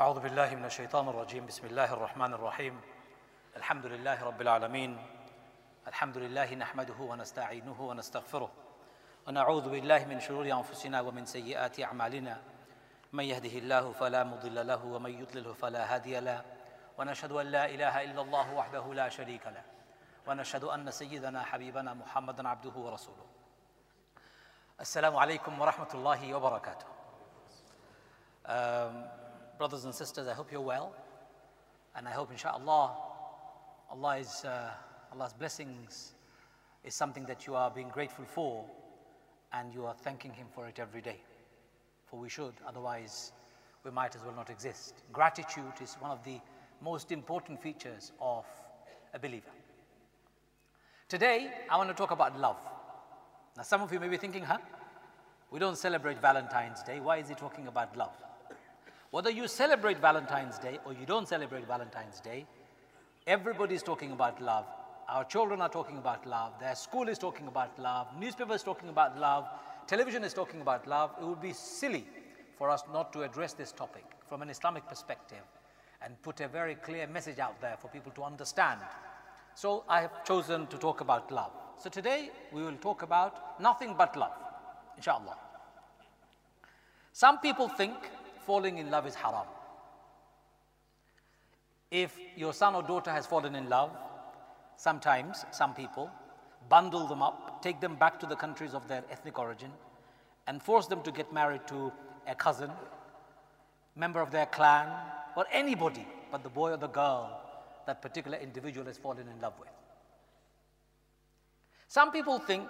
أعوذ بالله من الشيطان الرجيم. بسم الله الرحمن الرحيم. الحمد لله رب العالمين. الحمد لله نحمده ونستعينه ونستغفره. ونعوذ بالله من شرور أنفسنا ومن سيئات أعمالنا. من يهده الله فلا مضل له ومن يضلله فلا هادي له. ونشهد أن لا إله إلا الله وحده لا شريك له. ونشهد أن سيدنا حبيبنا محمدا عبده ورسوله. السلام عليكم ورحمة الله وبركاته. Brothers and sisters, I hope you're well. And I hope, inshallah, Allah is, uh, Allah's blessings is something that you are being grateful for and you are thanking Him for it every day. For we should, otherwise, we might as well not exist. Gratitude is one of the most important features of a believer. Today, I want to talk about love. Now, some of you may be thinking, huh? We don't celebrate Valentine's Day. Why is he talking about love? Whether you celebrate Valentine's Day or you don't celebrate Valentine's Day, everybody is talking about love. Our children are talking about love. Their school is talking about love. Newspaper is talking about love. Television is talking about love. It would be silly for us not to address this topic from an Islamic perspective and put a very clear message out there for people to understand. So I have chosen to talk about love. So today we will talk about nothing but love, inshallah. Some people think falling in love is haram. If your son or daughter has fallen in love, sometimes some people bundle them up, take them back to the countries of their ethnic origin, and force them to get married to a cousin, member of their clan, or anybody but the boy or the girl that particular individual has fallen in love with. Some people think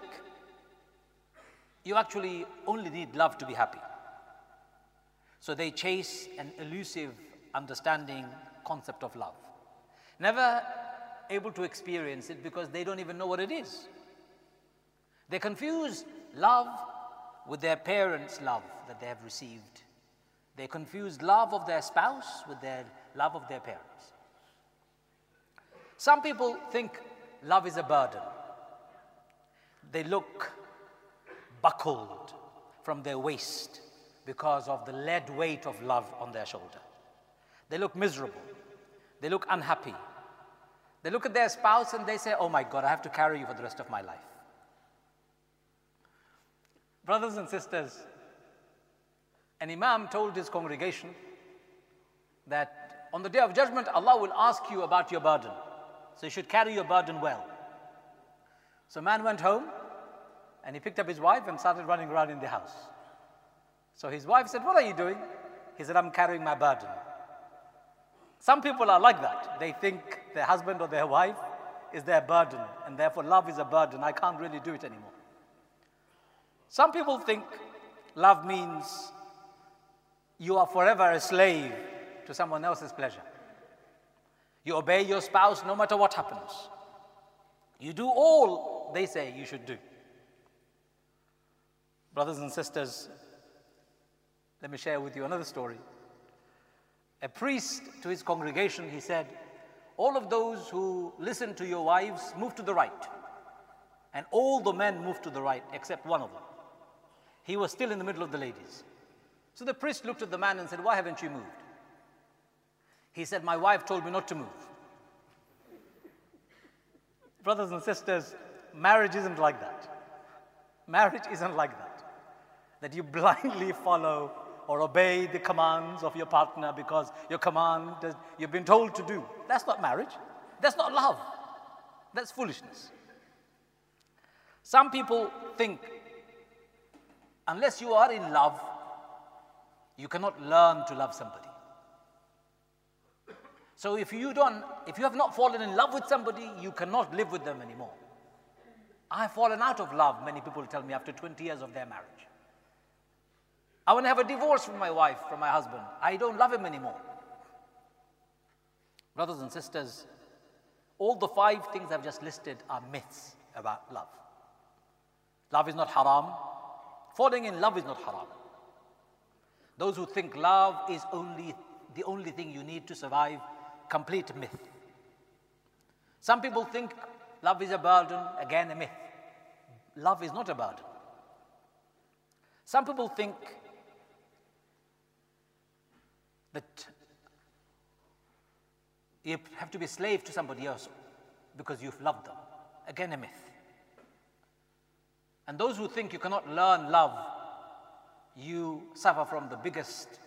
you actually only need love to be happy. So they chase an elusive understanding concept of love. Never able to experience it because they don't even know what it is. They confuse love with their parents' love that they have received. They confuse love of their spouse with their love of their parents. Some people think love is a burden. They look buckled from their waist because of the lead weight of love on their shoulder. They look miserable. They look unhappy. They look at their spouse and they say, Oh my God, I have to carry you for the rest of my life. Brothers and sisters, an Imam told his congregation that on the day of judgment, Allah will ask you about your burden. So you should carry your burden well. So man went home and he picked up his wife and started running around in the house. So his wife said, What are you doing? He said, I'm carrying my burden. Some people are like that. They think their husband or their wife is their burden, and therefore love is a burden. I can't really do it anymore. Some people think love means you are forever a slave to someone else's pleasure. You obey your spouse no matter what happens. You do all they say you should do. Brothers and sisters, let me share with you another story. A priest to his congregation, he said, All of those who listen to your wives move to the right. And all the men moved to the right except one of them. He was still in the middle of the ladies. So the priest looked at the man and said, Why haven't you moved? He said, My wife told me not to move. Brothers and sisters, marriage isn't like that. Marriage isn't like that. That you blindly follow or obey the commands of your partner because your command you've been told to do. That's not marriage. That's not love. That's foolishness. Some people think unless you are in love, you cannot learn to love somebody. So if you don't, if you have not fallen in love with somebody, you cannot live with them anymore. I've fallen out of love, many people tell me, after 20 years of their marriage. I want to have a divorce from my wife, from my husband. I don't love him anymore. Brothers and sisters, all the five things I've just listed are myths about love. Love is not haram. Falling in love is not haram. Those who think love is only the only thing you need to survive, complete myth. Some people think love is a burden, again a myth. Love is not a burden. Some people think that You have to be a slave to somebody else because you've loved them. Again, a myth. And those who think you cannot learn love, you suffer from the biggest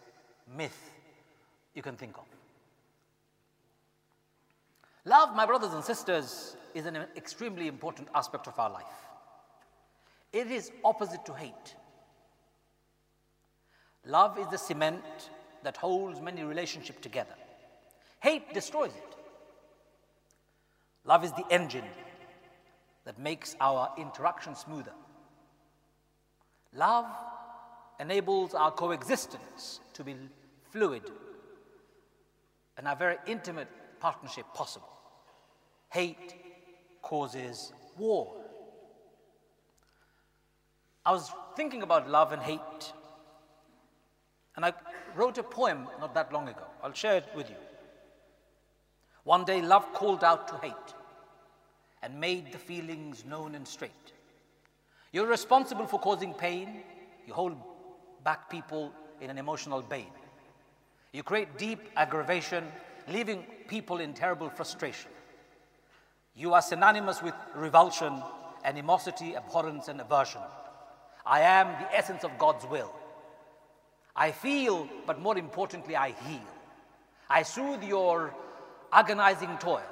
myth you can think of. Love, my brothers and sisters, is an extremely important aspect of our life. It is opposite to hate. Love is the cement that holds many relationships together. Hate destroys it. Love is the engine that makes our interaction smoother. Love enables our coexistence to be fluid and our very intimate partnership possible. Hate causes war. I was thinking about love and hate, and I wrote a poem not that long ago. I'll share it with you. One day, love called out to hate and made the feelings known and straight. You're responsible for causing pain. You hold back people in an emotional bane. You create deep aggravation, leaving people in terrible frustration. You are synonymous with revulsion, animosity, abhorrence, and aversion. I am the essence of God's will. I feel, but more importantly, I heal. I soothe your agonizing toil.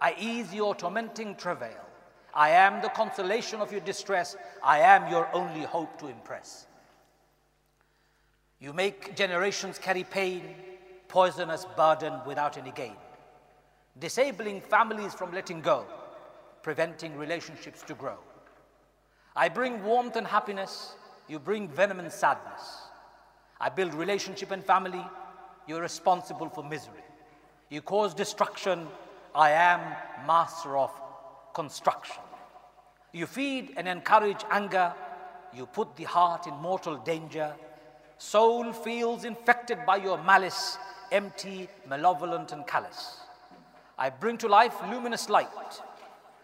I ease your tormenting travail. I am the consolation of your distress. I am your only hope to impress. You make generations carry pain, poisonous burden without any gain, disabling families from letting go, preventing relationships to grow. I bring warmth and happiness, you bring venom and sadness. I build relationship and family, you're responsible for misery. You cause destruction, I am master of construction. You feed and encourage anger, you put the heart in mortal danger. Soul feels infected by your malice, empty, malevolent, and callous. I bring to life luminous light.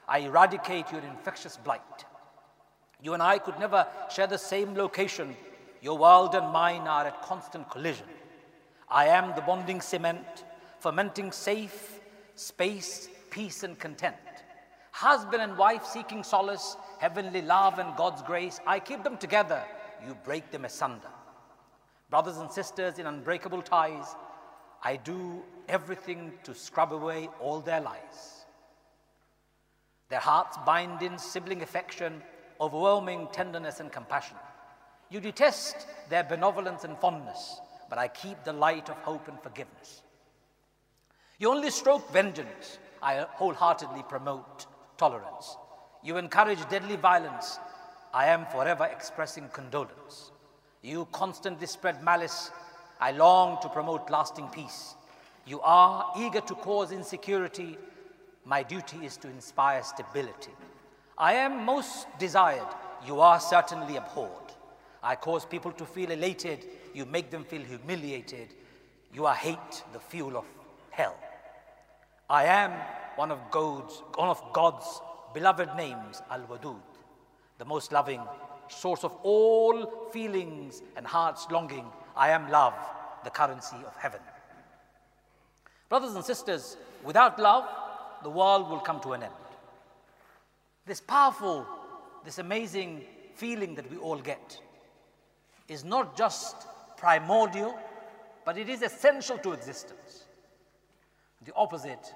I eradicate your infectious blight. You and I could never share the same location. Your world and mine are at constant collision. I am the bonding cement, fermenting safe space, peace, and content. Husband and wife seeking solace, heavenly love, and God's grace. I keep them together, you break them asunder. Brothers and sisters in unbreakable ties, I do everything to scrub away all their lies. Their hearts bind in sibling affection, overwhelming tenderness and compassion. You detest their benevolence and fondness, but I keep the light of hope and forgiveness. You only stroke vengeance, I wholeheartedly promote tolerance. You encourage deadly violence, I am forever expressing condolence. You constantly spread malice, I long to promote lasting peace. You are eager to cause insecurity, my duty is to inspire stability. I am most desired, you are certainly abhorred. I cause people to feel elated, you make them feel humiliated. You are hate, the fuel of hell. I am one of God's, one of God's beloved names, Al Wadud, the most loving, source of all feelings and heart's longing. I am love, the currency of heaven. Brothers and sisters, without love, the world will come to an end. This powerful, this amazing feeling that we all get is not just primordial, but it is essential to existence. The opposite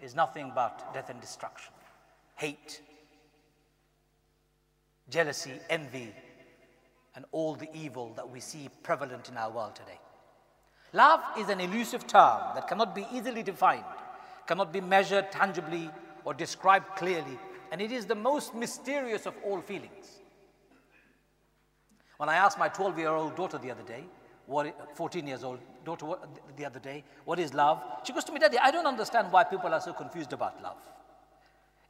is nothing but death and destruction, hate, jealousy, envy, and all the evil that we see prevalent in our world today. Love is an elusive term that cannot be easily defined, cannot be measured tangibly or described clearly, and it is the most mysterious of all feelings. When I asked my 12 year old daughter the other day, what, 14 years old daughter the other day, what is love? She goes to me, Daddy, I don't understand why people are so confused about love.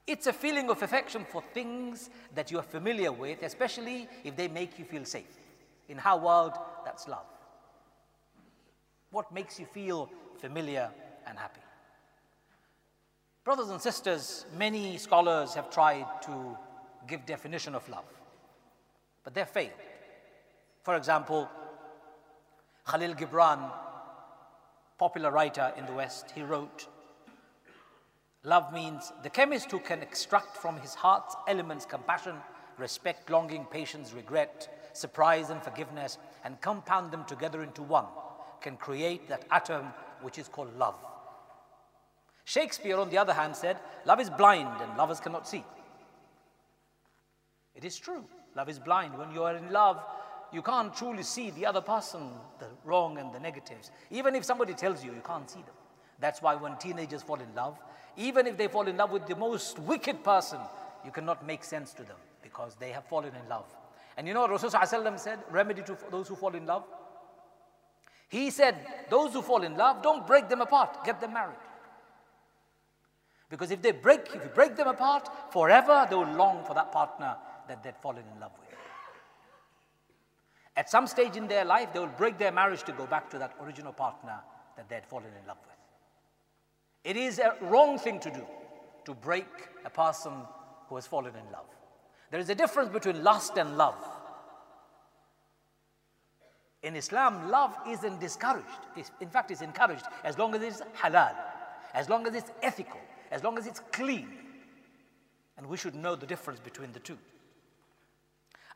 It's a feeling of affection for things that you are familiar with, especially if they make you feel safe. In our world, that's love. What makes you feel familiar and happy? Brothers and sisters, many scholars have tried to give definition of love, but they've failed. For example, Khalil Gibran, popular writer in the West, he wrote, Love means the chemist who can extract from his heart's elements compassion, respect, longing, patience, regret, surprise, and forgiveness, and compound them together into one, can create that atom which is called love. Shakespeare, on the other hand, said, Love is blind and lovers cannot see. It is true. Love is blind. When you are in love, you can't truly see the other person, the wrong and the negatives. Even if somebody tells you, you can't see them. That's why when teenagers fall in love, even if they fall in love with the most wicked person, you cannot make sense to them because they have fallen in love. And you know what Rasulullah said, remedy to those who fall in love? He said, those who fall in love, don't break them apart, get them married. Because if they break, if you break them apart, forever they will long for that partner that they've fallen in love with. At some stage in their life, they will break their marriage to go back to that original partner that they had fallen in love with. It is a wrong thing to do to break a person who has fallen in love. There is a difference between lust and love. In Islam, love isn't discouraged. It's, in fact, it's encouraged as long as it's halal, as long as it's ethical, as long as it's clean. And we should know the difference between the two.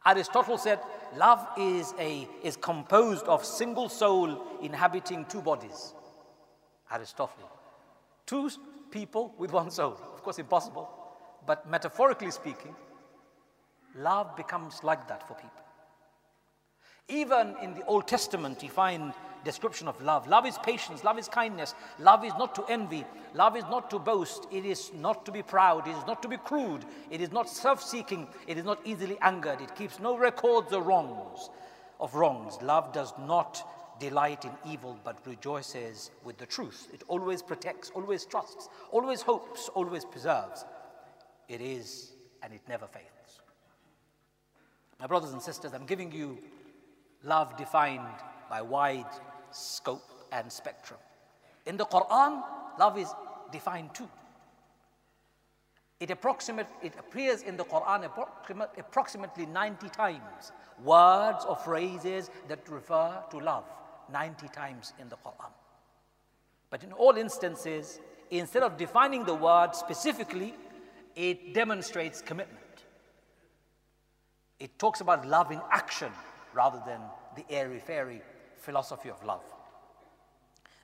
Aristotle said, love is, a, is composed of single soul inhabiting two bodies. Aristotle. Two people with one soul. Of course, impossible. But metaphorically speaking, love becomes like that for people. Even in the Old Testament, you find description of love. Love is patience, love is kindness, love is not to envy, love is not to boast, it is not to be proud, it is not to be crude, it is not self seeking, it is not easily angered, it keeps no records of wrongs. Of wrongs. Love does not delight in evil but rejoices with the truth. It always protects, always trusts, always hopes, always preserves. It is and it never fails. My brothers and sisters, I'm giving you love defined by wide scope and spectrum. In the Quran, love is defined too. It, approximate, it appears in the Quran approximately 90 times. Words or phrases that refer to love. 90 times in the Quran. But in all instances, instead of defining the word specifically, it demonstrates commitment. It talks about love in action rather than the airy fairy philosophy of love.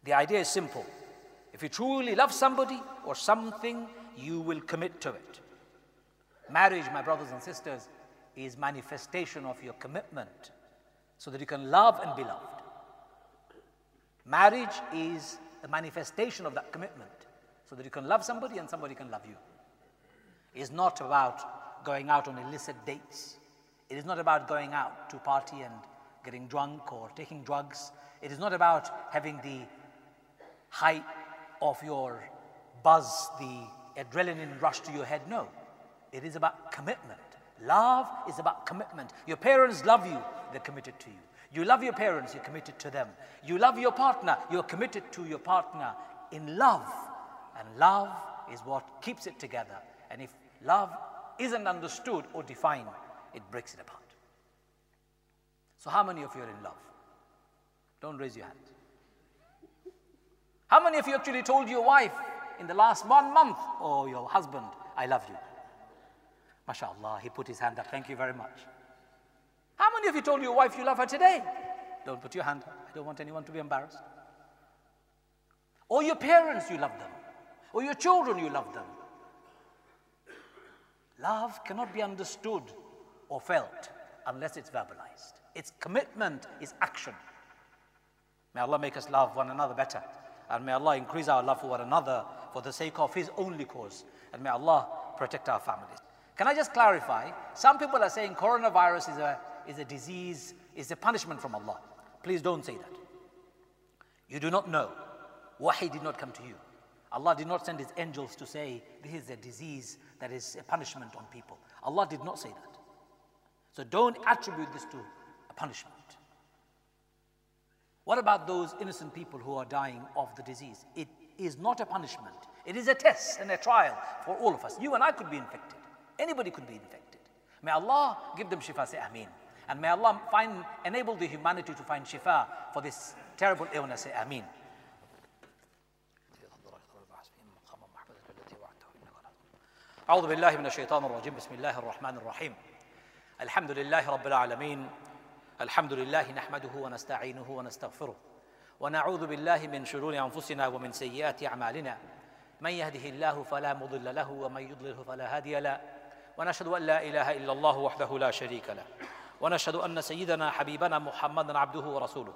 The idea is simple. If you truly love somebody or something, you will commit to it. Marriage, my brothers and sisters, is manifestation of your commitment so that you can love and be loved. Marriage is a manifestation of that commitment so that you can love somebody and somebody can love you. It's not about going out on illicit dates. It is not about going out to party and getting drunk or taking drugs. It is not about having the height of your buzz, the adrenaline rush to your head. No, it is about commitment. Love is about commitment. Your parents love you, they're committed to you. You love your parents, you're committed to them. You love your partner, you're committed to your partner in love. And love is what keeps it together. And if love isn't understood or defined, it breaks it apart. So, how many of you are in love? Don't raise your hand. How many of you actually told your wife in the last one month or your husband, I love you? MashaAllah, he put his hand up. Thank you very much. How many of you told your wife you love her today? Don't put your hand up. I don't want anyone to be embarrassed. Or your parents, you love them. Or your children, you love them. Love cannot be understood or felt unless it's verbalized. Its commitment is action. May Allah make us love one another better. And may Allah increase our love for one another for the sake of His only cause. And may Allah protect our families. Can I just clarify? Some people are saying coronavirus is a is a disease, is a punishment from Allah. Please don't say that. You do not know. Wahi did not come to you. Allah did not send His angels to say, This is a disease that is a punishment on people. Allah did not say that. So don't attribute this to punishment. What about those innocent people who are dying of the disease? It is not a punishment, it is a test and a trial for all of us. You and I could be infected, anybody could be infected. May Allah give them shifa, say Ameen. And may Allah find, enable the humanity to find shifa for this terrible illness. Say Ameen. أعوذ بالله من الشيطان الرجيم بسم الله الرحمن الرحيم الحمد لله رب العالمين الحمد لله نحمده ونستعينه ونستغفره ونعوذ بالله من شرور أنفسنا ومن سيئات أعمالنا. من يهده الله فلا مضل له ومن يضلله فلا هادي له. ونشهد أن لا إله إلا الله وحده لا شريك له. ونشهد أن سيدنا حبيبنا محمدا عبده ورسوله.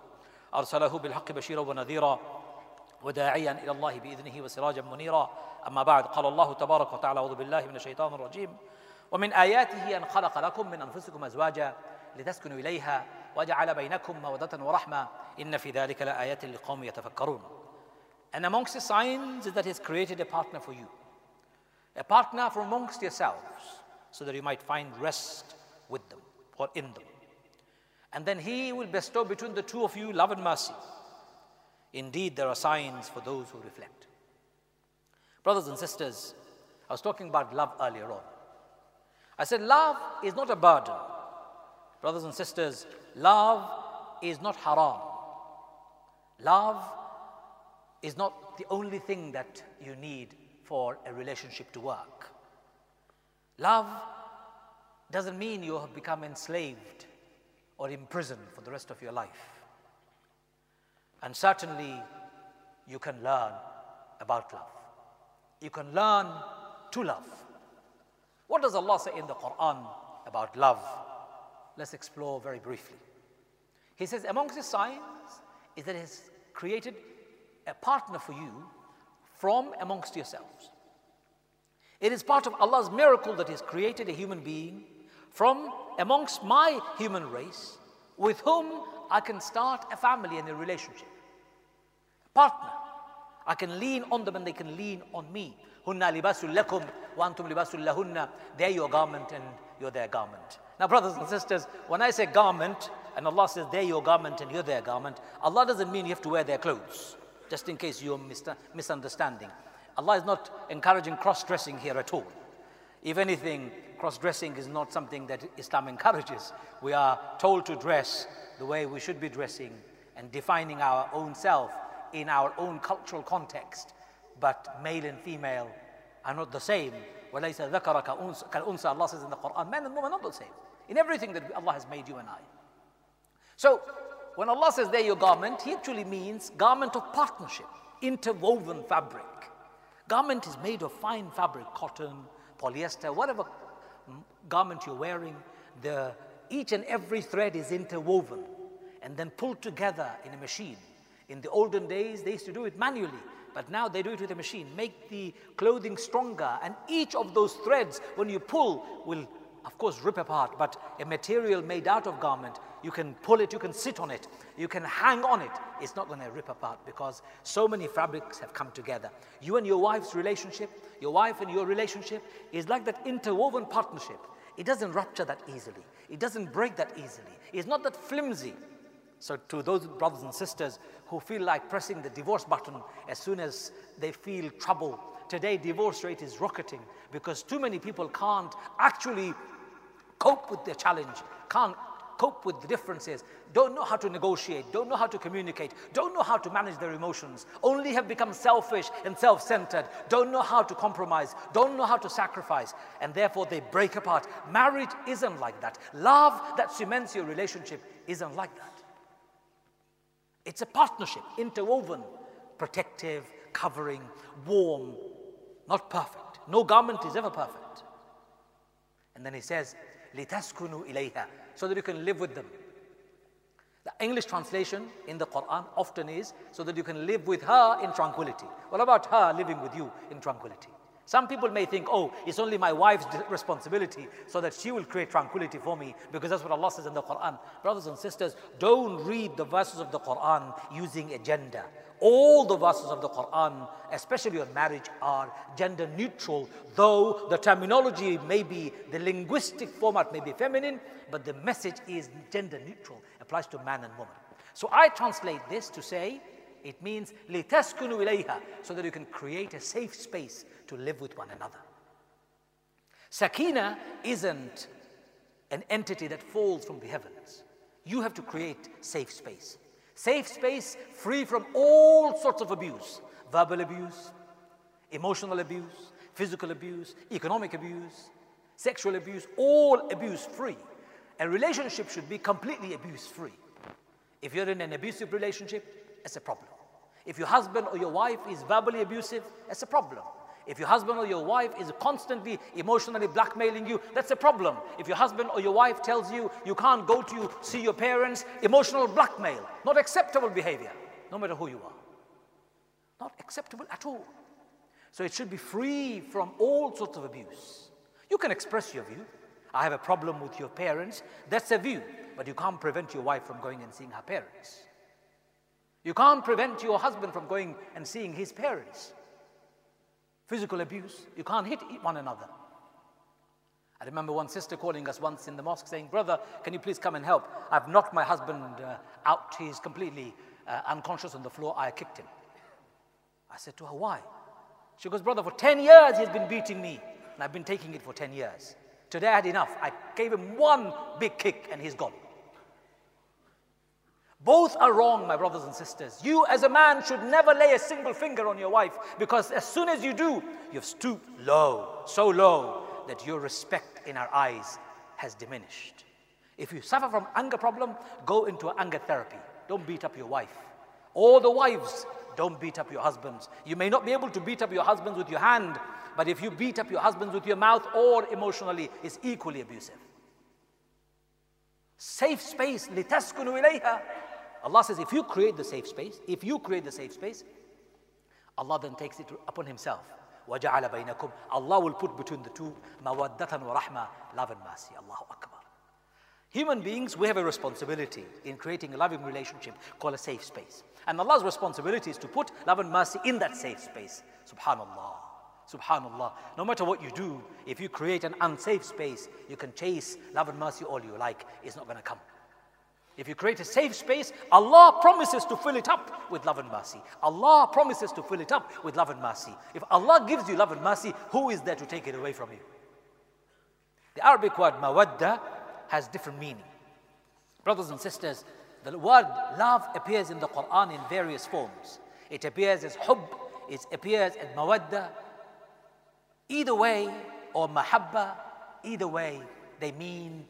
أرسله بالحق بشيرا ونذيرا وداعيا إلى الله بإذنه وسراجا منيرا. أما بعد قال الله تبارك وتعالى أعوذ بالله من الشيطان الرجيم. ومن آياته أن خلق لكم من أنفسكم أزواجا لتسكنوا إليها وجعل بينكم مودة ورحمة إن في ذلك لآيات لقوم يتفكرون And amongst the signs is that He's created a partner for you. A partner from amongst yourselves so that you might find rest with them or in them. And then He will bestow between the two of you love and mercy. Indeed, there are signs for those who reflect. Brothers and sisters, I was talking about love earlier on. I said, love is not a burden. Brothers and sisters, love is not haram. Love is not the only thing that you need for a relationship to work. Love doesn't mean you have become enslaved or imprisoned for the rest of your life. And certainly, you can learn about love. You can learn to love. What does Allah say in the Quran about love? Let's explore very briefly. He says, amongst the signs is that He has created a partner for you from amongst yourselves. It is part of Allah's miracle that He has created a human being from amongst my human race with whom I can start a family and a relationship A partner. I can lean on them and they can lean on me. Hunna libasul lakum wa antum libasul lahunna. They're your garment and you're their garment. Now, brothers and sisters, when I say garment, and Allah says they're your garment and you're their garment, Allah doesn't mean you have to wear their clothes, just in case you're misunderstanding. Allah is not encouraging cross dressing here at all. If anything, cross dressing is not something that Islam encourages. We are told to dress the way we should be dressing and defining our own self in our own cultural context, but male and female are not the same. وَلَيْسَ ذَكَرَ كَالْأُنْثَى Allah says in the Quran, man and woman are not the same. In everything that Allah has made you and I. So, when Allah says they're your garment, He actually means garment of partnership, interwoven fabric. Garment is made of fine fabric, cotton, polyester, whatever mm, garment you're wearing, the, each and every thread is interwoven and then pulled together in a machine. In the olden days, they used to do it manually but now they do it with a machine. Make the clothing stronger, and each of those threads, when you pull, will of course rip apart. But a material made out of garment, you can pull it, you can sit on it, you can hang on it. It's not going to rip apart because so many fabrics have come together. You and your wife's relationship, your wife and your relationship is like that interwoven partnership. It doesn't rupture that easily. It doesn't break that easily. It's not that flimsy. So, to those brothers and sisters who feel like pressing the divorce button as soon as they feel trouble, today divorce rate is rocketing because too many people can't actually cope with the challenge, can't cope with the differences, don't know how to negotiate, don't know how to communicate, don't know how to manage their emotions, only have become selfish and self centered, don't know how to compromise, don't know how to sacrifice, and therefore they break apart. Marriage isn't like that. Love that cements your relationship isn't like that. It's a partnership, interwoven, protective, covering, warm, not perfect. No garment is ever perfect. And then he says, لِتَسْكُنُوا إِلَيْهَا So that you can live with them. The English translation in the Quran often is so that you can live with her in tranquility. What about her living with you in tranquility? Some people may think, oh, it's only my wife's responsibility so that she will create tranquility for me because that's what Allah says in the Quran. Brothers and sisters, don't read the verses of the Quran using a gender. All the verses of the Quran, especially on marriage, are gender neutral, though the terminology may be, the linguistic format may be feminine, but the message is gender neutral, applies to man and woman. So I translate this to say, it means لِتَسْكُنُوا إِلَيْهَا so that you can create a safe space to live with one another. Sakina isn't an entity that falls from the heavens. You have to create safe space. Safe space free from all sorts of abuse verbal abuse, emotional abuse, physical abuse, economic abuse, sexual abuse, all abuse free. A relationship should be completely abuse free. If you're in an abusive relationship, it's a problem. If your husband or your wife is verbally abusive, that's a problem. If your husband or your wife is constantly emotionally blackmailing you, that's a problem. If your husband or your wife tells you you can't go to see your parents, emotional blackmail, not acceptable behavior, no matter who you are. Not acceptable at all. So it should be free from all sorts of abuse. You can express your view. I have a problem with your parents. That's a view. But you can't prevent your wife from going and seeing her parents. You can't prevent your husband from going and seeing his parents. Physical abuse, you can't hit one another. I remember one sister calling us once in the mosque saying, Brother, can you please come and help? I've knocked my husband uh, out. He's completely uh, unconscious on the floor. I kicked him. I said to her, Why? She goes, Brother, for 10 years he's been beating me, and I've been taking it for 10 years. Today I had enough. I gave him one big kick, and he's gone. Both are wrong, my brothers and sisters. You, as a man, should never lay a single finger on your wife because as soon as you do, you've stooped low, so low that your respect in our eyes has diminished. If you suffer from anger problem, go into anger therapy. Don't beat up your wife. All the wives, don't beat up your husbands. You may not be able to beat up your husbands with your hand, but if you beat up your husbands with your mouth or emotionally, it's equally abusive. Safe space, لِتَسْكُنُوا إِلَيْهَا Allah says, if you create the safe space, if you create the safe space, Allah then takes it upon Himself. وَجَعَلَ بَيْنَكُمْ Allah will put between the two مَوَدَّةً وَرَحْمَةً love and mercy. Allahu Akbar. Human beings, we have a responsibility in creating a loving relationship called a safe space. And Allah's responsibility is to put love and mercy in that safe space. Subhanallah. Subhanallah. No matter what you do, if you create an unsafe space, you can chase love and mercy all you like. It's not going to come. If you create a safe space, Allah promises to fill it up with love and mercy. Allah promises to fill it up with love and mercy. If Allah gives you love and mercy, who is there to take it away from you? The Arabic word mawadda has different meaning. Brothers and sisters, the word love appears in the Quran in various forms. It appears as hub, it appears as mawadda. Either way, or mahabba, either way, they mean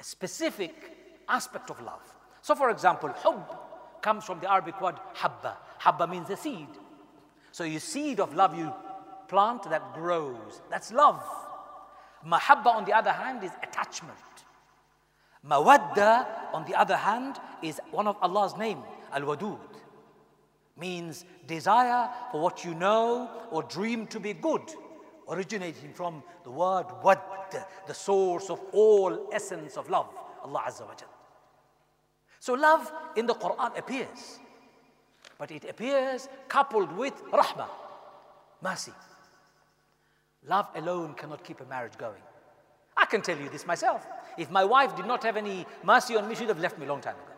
a specific aspect of love. So, for example, hub comes from the Arabic word habba. Habba means a seed. So, you seed of love you plant that grows. That's love. Mahabba, on the other hand, is attachment. Mawadda, on the other hand, is one of Allah's name, Al Wadud. Means desire for what you know or dream to be good, originating from the word wad, the source of all essence of love, Allah Azza wa Jalla. So love in the Quran appears, but it appears coupled with rahmah, mercy. Love alone cannot keep a marriage going. I can tell you this myself. If my wife did not have any mercy on me, she would have left me a long time ago.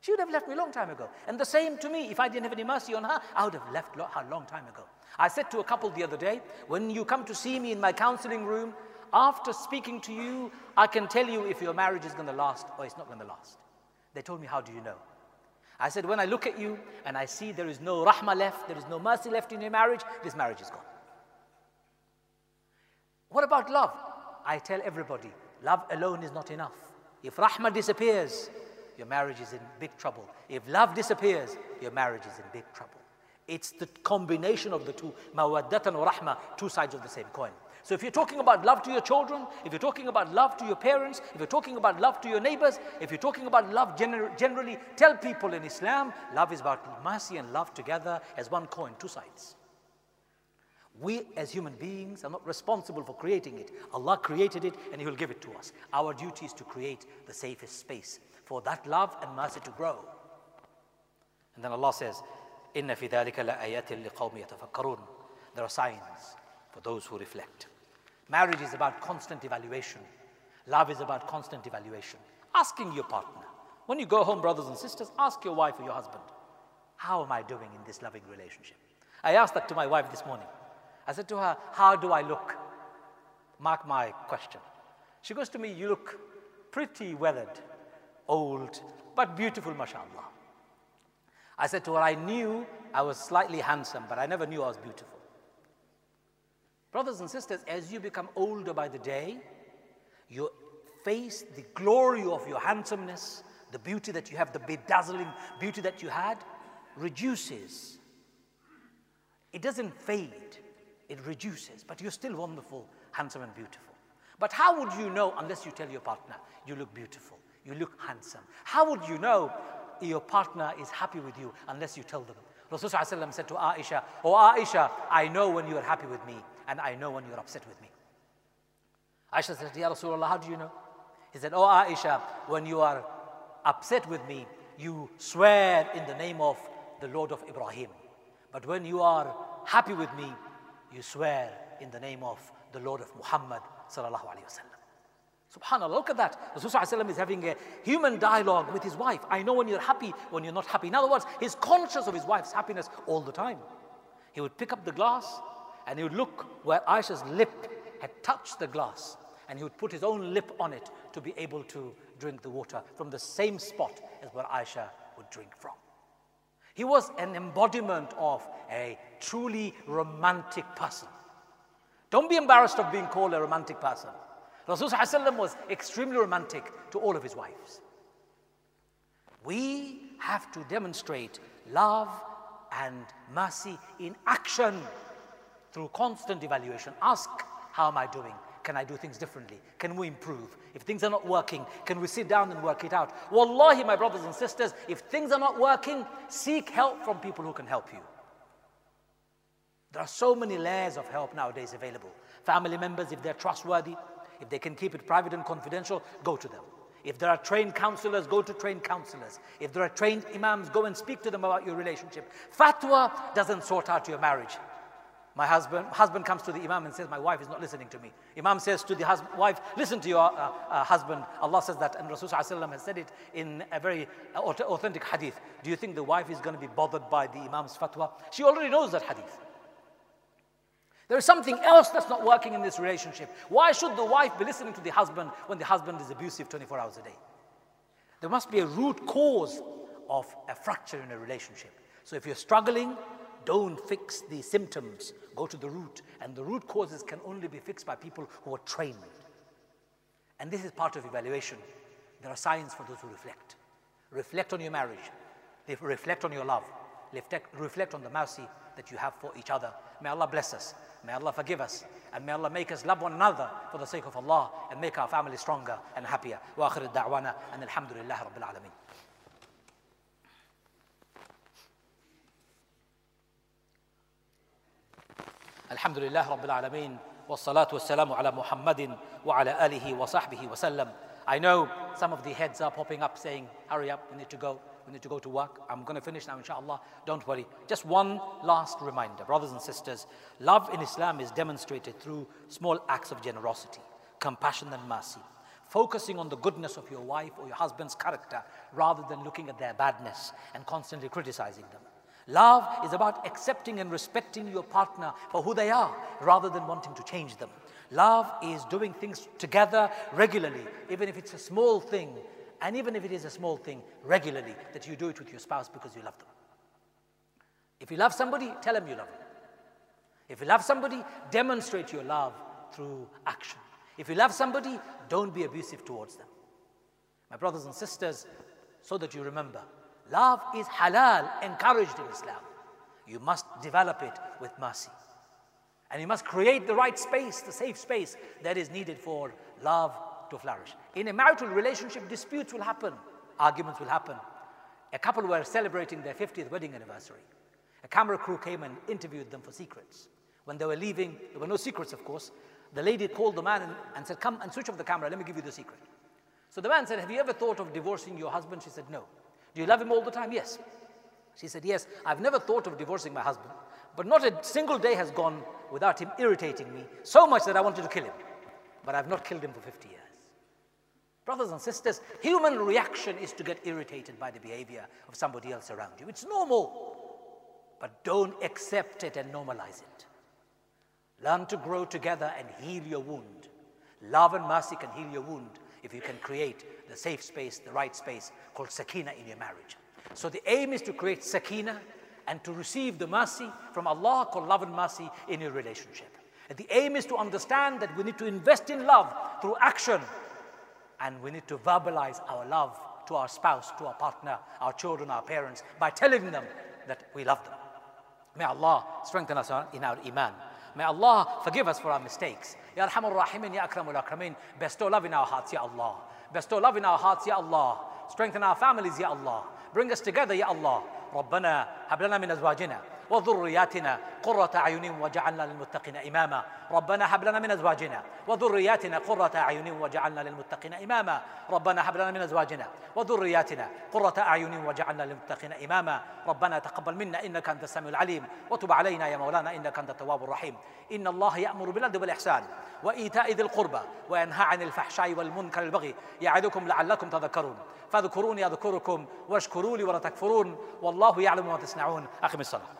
She would have left me a long time ago. And the same to me. If I didn't have any mercy on her, I would have left her a long time ago. I said to a couple the other day, when you come to see me in my counseling room, after speaking to you, I can tell you if your marriage is going to last or it's not going to last. They told me, How do you know? I said, When I look at you and I see there is no rahmah left, there is no mercy left in your marriage, this marriage is gone. What about love? I tell everybody, love alone is not enough. If rahmah disappears, your marriage is in big trouble. If love disappears, your marriage is in big trouble. It's the combination of the two, mawaddatan wa rahmah, two sides of the same coin. So if you're talking about love to your children, if you're talking about love to your parents, if you're talking about love to your neighbors, if you're talking about love gener generally, tell people in Islam, love is about mercy and love together as one coin, two sides. We as human beings are not responsible for creating it. Allah created it and He will give it to us. Our duty is to create the safest space for that love and mercy to grow. And then Allah says, إِنَّ فِي ذَلِكَ لَآيَاتٍ لِقَوْمِ يَتَفَكَّرُونَ There are signs for those who reflect. Marriage is about constant evaluation. Love is about constant evaluation. Asking your partner. When you go home, brothers and sisters, ask your wife or your husband, How am I doing in this loving relationship? I asked that to my wife this morning. I said to her, How do I look? Mark my question. She goes to me, You look pretty weathered, old, but beautiful, mashallah. I said to her, I knew I was slightly handsome, but I never knew I was beautiful. Brothers and sisters, as you become older by the day, your face, the glory of your handsomeness, the beauty that you have, the bedazzling beauty that you had, reduces. It doesn't fade, it reduces, but you're still wonderful, handsome, and beautiful. But how would you know unless you tell your partner, you look beautiful, you look handsome? How would you know your partner is happy with you unless you tell them? Rasulullah said to Aisha, Oh Aisha, I know when you are happy with me and I know when you're upset with me. Aisha said, to Ya Rasulullah, how do you know? He said, Oh Aisha, when you are upset with me, you swear in the name of the Lord of Ibrahim. But when you are happy with me, you swear in the name of the Lord of Muhammad sallallahu alaihi wasallam. Subhanallah, look at that. Rasulullah is having a human dialogue with his wife. I know when you're happy, when you're not happy. In other words, he's conscious of his wife's happiness all the time. He would pick up the glass and he would look where Aisha's lip had touched the glass and he would put his own lip on it to be able to drink the water from the same spot as where Aisha would drink from. He was an embodiment of a truly romantic person. Don't be embarrassed of being called a romantic person. Rasulullah was extremely romantic to all of his wives. We have to demonstrate love and mercy in action through constant evaluation. Ask, how am I doing? Can I do things differently? Can we improve? If things are not working, can we sit down and work it out? Wallahi, my brothers and sisters, if things are not working, seek help from people who can help you. There are so many layers of help nowadays available. Family members, if they're trustworthy, if they can keep it private and confidential, go to them. If there are trained counselors, go to trained counselors. If there are trained imams, go and speak to them about your relationship. Fatwa doesn't sort out your marriage. My husband, husband comes to the imam and says, My wife is not listening to me. Imam says to the husband, wife, Listen to your uh, uh, husband. Allah says that, and Rasulullah has said it in a very authentic hadith. Do you think the wife is going to be bothered by the imam's fatwa? She already knows that hadith. There is something else that's not working in this relationship. Why should the wife be listening to the husband when the husband is abusive 24 hours a day? There must be a root cause of a fracture in a relationship. So if you're struggling, don't fix the symptoms, go to the root. And the root causes can only be fixed by people who are trained. And this is part of evaluation. There are signs for those who reflect. Reflect on your marriage, reflect on your love, reflect, reflect on the mercy that you have for each other. May Allah bless us. May Allah forgive us and may Allah make us love one another for the sake of Allah and make our family stronger and happier. وآخر الدعوانا أن الحمد لله رب العالمين. আলহামদুলিল্লাহ রবিল আলমিন ala Muhammadin wa ala alihi wa sahbihi. I know some of the heads are popping up saying, hurry up, we need to go, we need to go to work. I'm going to finish now, inshallah. Don't worry. Just one last reminder, brothers and sisters. Love in Islam is demonstrated through small acts of generosity, compassion and mercy. Focusing on the goodness of your wife or your husband's character rather than looking at their badness and constantly criticizing them Love is about accepting and respecting your partner for who they are rather than wanting to change them. Love is doing things together regularly, even if it's a small thing and even if it is a small thing, regularly, that you do it with your spouse because you love them. If you love somebody, tell them you love them. If you love somebody, demonstrate your love through action. If you love somebody, don't be abusive towards them. My brothers and sisters, so that you remember, love is halal, encouraged in Islam. You must develop it with mercy. And you must create the right space, the safe space that is needed for love to flourish. In a marital relationship, disputes will happen, arguments will happen. A couple were celebrating their 50th wedding anniversary. A camera crew came and interviewed them for secrets. When they were leaving, there were no secrets, of course. The lady called the man and, and said, Come and switch off the camera, let me give you the secret. So the man said, Have you ever thought of divorcing your husband? She said, No. Do you love him all the time? Yes. She said, Yes, I've never thought of divorcing my husband, but not a single day has gone without him irritating me so much that I wanted to kill him. But I've not killed him for 50 years. Brothers and sisters, human reaction is to get irritated by the behavior of somebody else around you. It's normal. But don't accept it and normalize it. Learn to grow together and heal your wound. Love and mercy can heal your wound if you can create the safe space, the right space called sakina in your marriage. So the aim is to create sakina and to receive the mercy from Allah called love and mercy in your relationship. The aim is to understand that we need to invest in love through action and we need to verbalize our love to our spouse, to our partner, our children, our parents by telling them that we love them. May Allah strengthen us in our iman. May Allah forgive us for our mistakes. Ya Arhamur Rahimin, Ya Akramul Akramin. Bestow love in our hearts, Ya Allah. Bestow love in our hearts, Ya Allah. Strengthen our families, Ya Allah. Bring us together, Ya Allah. ربنا هب لنا من ازواجنا وذرياتنا قرة أعين وجعلنا للمتقين إماما. ربنا هب لنا من أزواجنا وذرياتنا قرة أعين وجعلنا للمتقين إماما. ربنا هب لنا من أزواجنا وذرياتنا قرة أعين وجعلنا للمتقين إماما. ربنا تقبل منا إنك أنت السميع العليم. وتب علينا يا مولانا إنك أنت التواب الرحيم. إن الله يأمر بالعدل والإحسان وإيتاء ذي القربى وينهى عن الفحشاء والمنكر البغي يعظكم لعلكم تذكرون. فاذكروني أذكركم واشكروا لي ولا تكفرون والله يعلم ما تصنعون. أقم الصلاة.